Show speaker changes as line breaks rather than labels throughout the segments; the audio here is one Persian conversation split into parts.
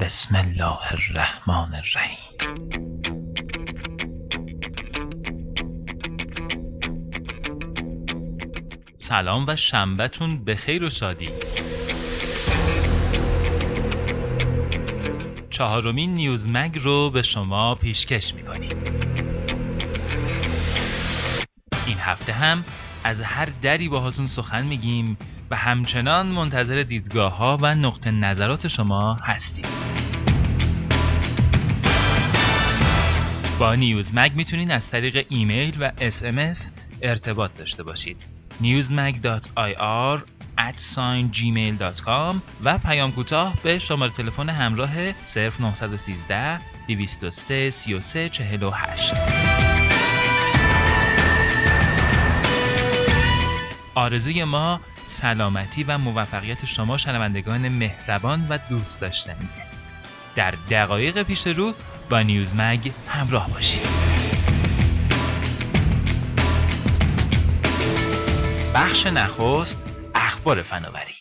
بسم الله الرحمن الرحیم. سلام و شنبهتون به خیر و شادی چهارمین نیوز مگ رو به شما پیشکش می‌کنیم. این هفته هم از هر دری باهاتون سخن میگیم و همچنان منتظر دیدگاه ها و نقطه نظرات شما هستیم. با نیوز مگ می‌تونین از طریق ایمیل و اس ارتباط داشته باشید. newsmag.ir gmail.com و پیام کوتاه به شماره تلفن همراه 0913 203 33 48 آرزوی ما سلامتی و موفقیت شما شنوندگان مهربان و دوست داشتنیه در دقایق پیش رو با نیوز مگ همراه باشید. بخش نخست اخبار فناوری.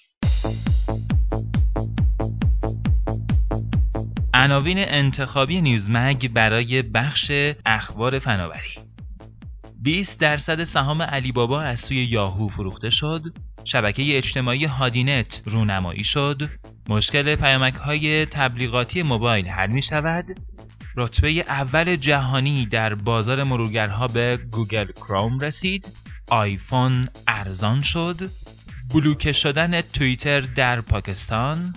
عناوین انتخابی نیوزمگ برای بخش اخبار فناوری. 20 درصد سهام علی بابا از سوی یاهو فروخته شد. شبکه اجتماعی هادینت رونمایی شد. مشکل پیامک های تبلیغاتی موبایل حل می شود رتبه اول جهانی در بازار مرورگرها به گوگل کروم رسید. آیفون ارزان شد. بلوکه شدن توییتر در پاکستان.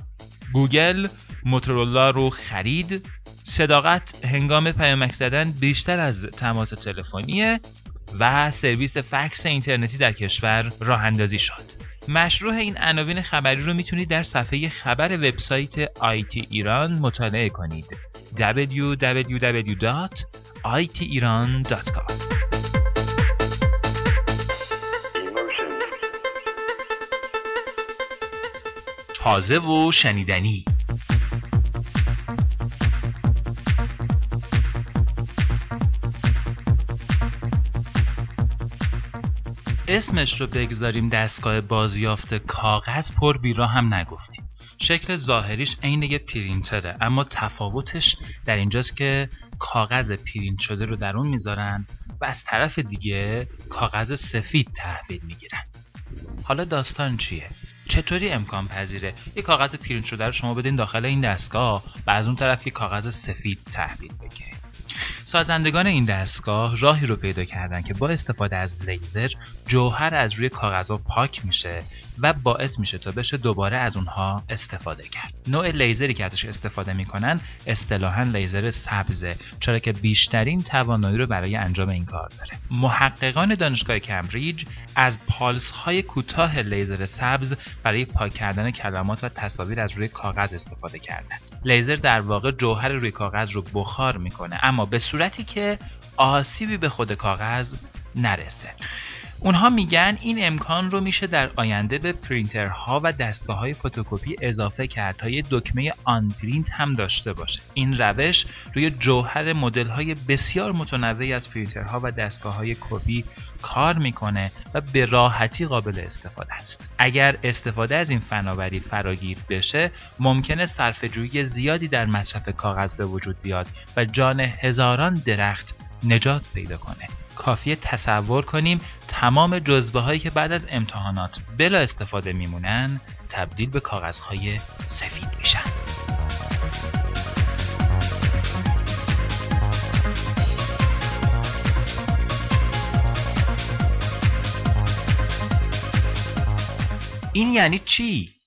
گوگل موتورولا رو خرید. صداقت هنگام پیامک زدن بیشتر از تماس تلفنیه و سرویس فکس اینترنتی در کشور راه اندازی شد. مشروع این عناوین خبری رو می‌تونید در صفحه خبر وبسایت آیتی ایران مطالعه کنید. www.itiran.com تازه و شنیدنی. اسمش رو بگذاریم دستگاه بازیافت کاغذ پر بیرا هم نگفتیم. شکل ظاهریش عین یه پرینتره اما تفاوتش در اینجاست که کاغذ پرینت شده رو در اون می‌ذارن و از طرف دیگه کاغذ سفید تحویل می‌گیرن. حالا داستان چیه؟ چطوری امکان پذیره؟ یه کاغذ پرینت شده رو شما بدین داخل این دستگاه و از اون طرف یه کاغذ سفید تحویل بگیرید. سازندگان این دستگاه راهی رو پیدا کردن که با استفاده از لیزر جوهر از روی کاغذها پاک میشه و باعث میشه تا بشه دوباره از اونها استفاده کرد. نوع لیزری که ازش استفاده می‌کنن اصطلاحا لیزر سبزه چرا که بیشترین توانایی رو برای انجام این کار داره. محققان دانشگاه کمبریج از پالس های کوتاه لیزر سبز برای پاک کردن کلمات و تصاویر از روی کاغذ استفاده کردن. لیزر در واقع جوهر روی کاغذ رو بخار می‌کنه اما به صورتی که آسیبی به خود کاغذ نرسه. اونها میگن این امکان رو میشه در آینده به پرینترها و دستگاه های فتوکپی اضافه کرد تا یه دکمه unprint هم داشته باشه. این روش روی جوهر مدل های بسیار متنوعی از پرینترها و دستگاه های کپی کار می‌کنه و به راحتی قابل استفاده است. اگر استفاده از این فناوری فراگیر بشه ممکنه صرفه‌جویی زیادی در مصرف کاغذ به وجود بیاد و جان هزاران درخت نجات پیدا کنه. کافیه تصور کنیم تمام جزبه هایی که بعد از امتحانات بلا استفاده میمونن تبدیل به کاغذهای سفید میشن این یعنی چی؟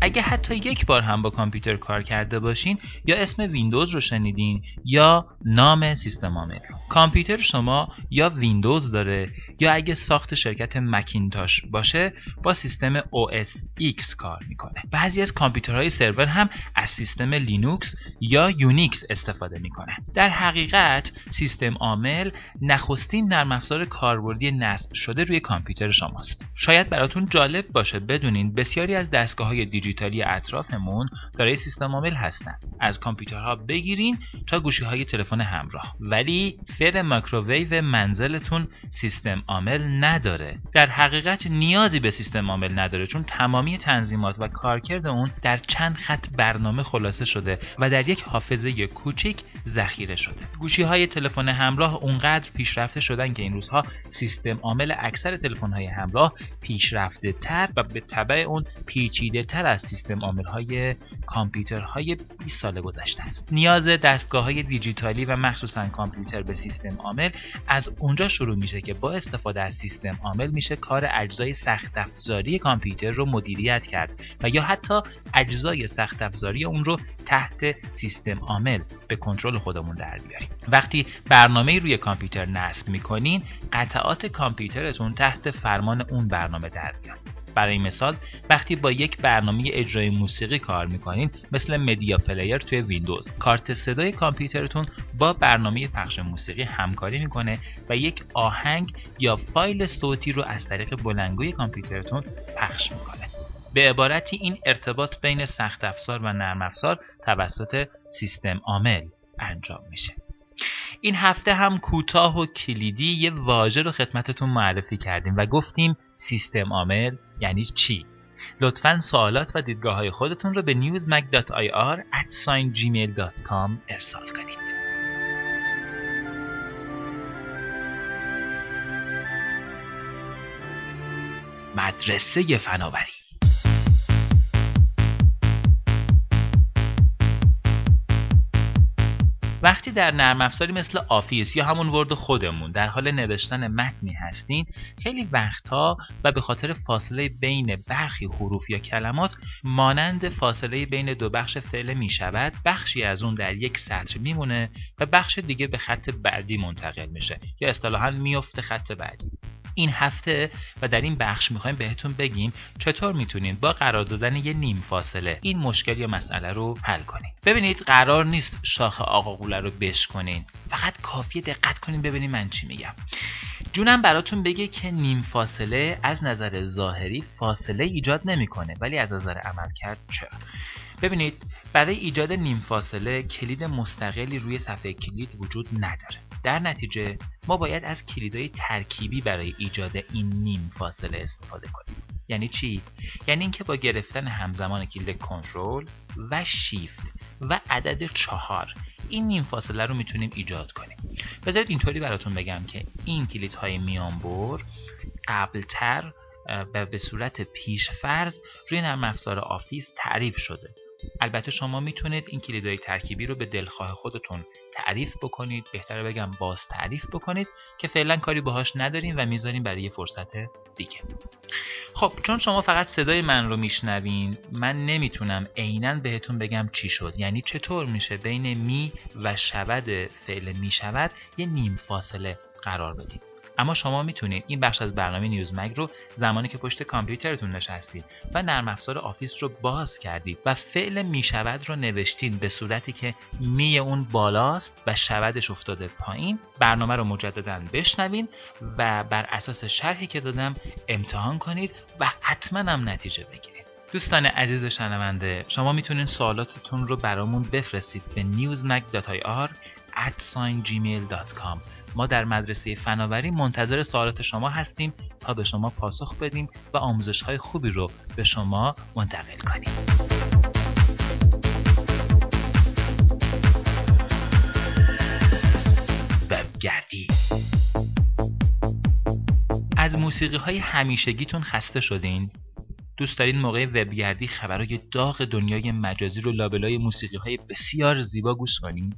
اگه حتی یک بار هم با کامپیوتر کار کرده باشین یا اسم ویندوز رو شنیدین یا نام سیستم عامل. کامپیوتر شما یا ویندوز داره یا اگه ساخت شرکت مکینتاش باشه با سیستم OS X کار می‌کنه. بعضی از کامپیوترهای سرور هم از سیستم لینوکس یا یونیکس استفاده می‌کنن. در حقیقت سیستم عامل نخستین نرم افزار کاربردی نصب شده روی کامپیوتر شماست. شاید براتون جالب باشه بدونین بسیاری از دستگاه های دیجیتالی اطرافمون دارای سیستم عامل هستن. از کامپیوترها بگیرین تا گوشی های تلفن همراه. ولی فر مایکروویو منزلتون سیستم عامل نداره. در حقیقت نیازی به سیستم عامل نداره چون تمامی تنظیمات و کارکرد اون در چند خط برنامه خلاصه شده و در یک حافظه کوچیک ذخیره شده. گوشی های تلفن همراه اونقدر پیشرفته شدن که این روزها سیستم عامل اکثر تلفن های همراه پیشرفته تر و به طبع اون پیچیده تر از سیستم عامل های کامپیوترهای 20 سال گذشته است. نیاز دستگاه های دیجیتالی و مخصوصا کامپیوتر به سیستم عامل از اونجا شروع میشه که با استفاده از سیستم عامل میشه کار اجزای سخت افزاری کامپیوتر رو مدیریت کرد و یا حتی اجزای سخت افزاری اون رو تحت سیستم عامل به کنترل خودمون در بیاریم. وقتی برنامه روی کامپیوتر نصب می‌کنین قطعات کامپیوترتون تحت فرمان اون برنامه در میاد. برای مثال وقتی با یک برنامه اجرای موسیقی کار می‌کنین مثل مدیا پلیر توی ویندوز کارت صدای کامپیوترتون با برنامه پخش موسیقی همکاری می‌کنه و یک آهنگ یا فایل صوتی رو از طریق بلندگوی کامپیوترتون پخش می‌کنه. به عبارتی این ارتباط بین سخت افزار و نرم افزار توسط سیستم عامل انجام میشه. این هفته هم کوتاه و کلیدی یه واژه رو خدمتتون معرفی کردیم و گفتیم سیستم عامل یعنی چی؟ لطفا سوالات و دیدگاه های خودتون رو به newsmag.ir gmail.com ارسال کنید. مدرسه فناوری وقتی در نرم افزاری مثل آفیس یا همون ورد خودمون در حال نوشتن متنی هستین خیلی وقتها و به خاطر فاصله بین برخی حروف یا کلمات مانند فاصله بین دو بخش فعل می شود بخشی از اون در یک سطر میمونه و بخش دیگه به خط بعدی منتقل میشه یا اصطلاحا میفته خط بعدی. این هفته و در این بخش می‌خوایم بهتون بگیم چطور می‌تونید با قرار دادن یه نیم فاصله این مشکل یا مسئله رو حل کنید. ببینید قرار نیست شاخ آقا قوله رو بشکنین. فقط کافیه دقت کنین ببینید من چی میگم. جونم براتون بگه که نیم فاصله از نظر ظاهری فاصله ایجاد نمی‌کنه ولی از نظر عمل کرد چرا؟ ببینید برای ایجاد نیم فاصله کلید مستقلی روی صفحه کلید وجود نداره. در نتیجه ما باید از کلیدهای ترکیبی برای ایجاد این نیم فاصله استفاده کنیم. یعنی چی؟ یعنی اینکه با گرفتن همزمان کلید کنترل و شیفت و عدد چهار این نیم فاصله رو می‌تونیم ایجاد کنیم. بذارید اینطوری براتون بگم که این کلیدهای میانبر قبلتر و به صورت پیشفرض روی نرم افزار آفیس تعریف شده. البته شما می‌تونید این کلیدهای ترکیبی رو به دلخواه خودتون تعریف بکنید. بهتره بگم باز تعریف بکنید که فعلا کاری باهاش نداریم و می‌ذاریم برای یه فرصت دیگه. خب چون شما فقط صدای من رو میشنوین من نمی‌تونم عینا بهتون بگم چی شد. یعنی چطور میشه بین می و شود فعل می‌شود یه نیم فاصله قرار بدیم اما شما می‌تونید این بخش از برنامه نیوز مگ رو زمانی که پشت کامپیوترتون نشستید و نرم افزار آفیس رو باز کردید و فعل می‌شود رو نوشتین به صورتی که می اون بالاست و شودش افتاده پایین برنامه رو مجددا بشنوین و بر اساس شرحی که دادم امتحان کنید و حتما هم نتیجه بگیرید. دوستان عزیز شنونده شما می‌تونید سوالاتتون رو برامون بفرستید به newsmag.ir ما در مدرسه فناوری منتظر سوالات شما هستیم تا به شما پاسخ بدیم و آموزش های خوبی رو به شما منتقل کنیم وبگردی از موسیقی های همیشگیتون خسته شدین؟ دوست دارین موقع وبگردی خبرهای داغ دنیای مجازی رو لابلای موسیقی های بسیار زیبا گوش کنین؟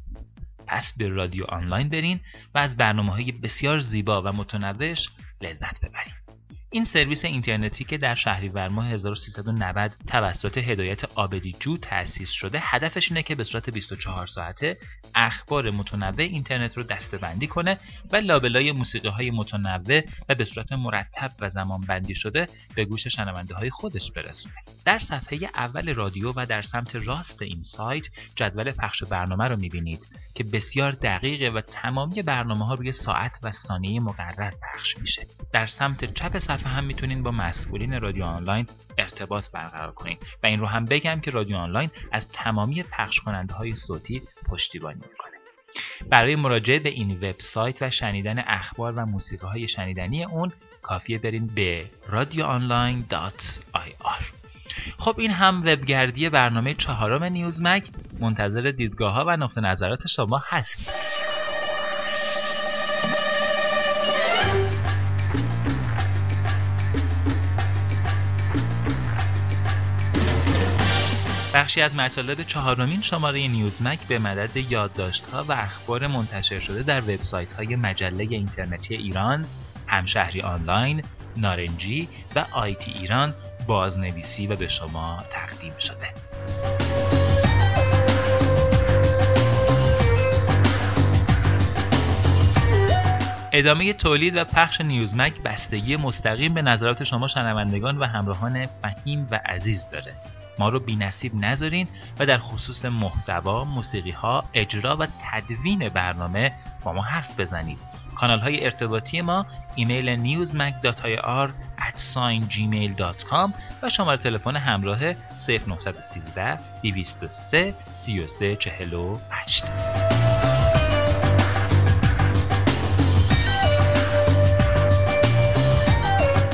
پس به رادیو آنلاین برین و از برنامه های بسیار زیبا و متنوعش لذت ببرید. این سرویس اینترنتی که در شهریور ماه 1390 توسط هدایت آبدی جو تأسیس شده هدفش اینه که به صورت 24 ساعته اخبار متنوع اینترنت رو دستبندی کنه و لابلای موسیقی های متنوع و به صورت مرتب و زمان بندی شده به گوش شنونده های خودش برسونه. در صفحه اول رادیو و در سمت راست این سایت جدول پخش برنامه رو می‌بینید که بسیار دقیقه و تمامی برنامه ها روی ساعت و ثانیه مقرر پخش میشه. در سمت چپ صفحه هم می‌تونین با مسئولین رادیو آنلاین ارتباط برقرار کنید و این رو هم بگم که رادیو آنلاین از تمامی پخش کننده های صوتی پشتیبانی می‌کنه. برای مراجعه به این وبسایت و شنیدن اخبار و موسیقی های شنیدنی اون کافیه برین به radioonline.ir خب این هم وبگردی برنامه چهارم نیوزمک. منتظر دیدگاه ها و نقطه نظرات شما هست بخشی از مطالب چهارمین شماره نیوزمک به مدد یادداشت‌ها و اخبار منتشر شده در وبسایت‌های مجله اینترنتی ایران، همشهری آنلاین، نارنجی و آیتی ایران بازنویسی و به شما تقدیم شده. ادامه تولید و پخش نیوزمک بستگی مستقیم به نظرات شما شنوندگان و همراهان فهیم و عزیز داره. ما رو بی نصیب نذارین و در خصوص محتوا، موسیقی ها، اجرا و تدوین برنامه با ما حرف بزنید. کانال های ارتباطی ما ایمیل newsmac.ir gmail.com و شماره تلفن همراه 0913 203 3348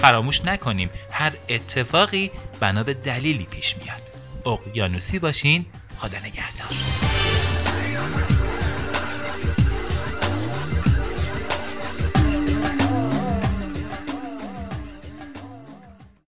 فراموش نکنیم. هر اتفاقی بنا به دلیلی پیش میاد. اقیانوسی باشین. خدا نگهدار.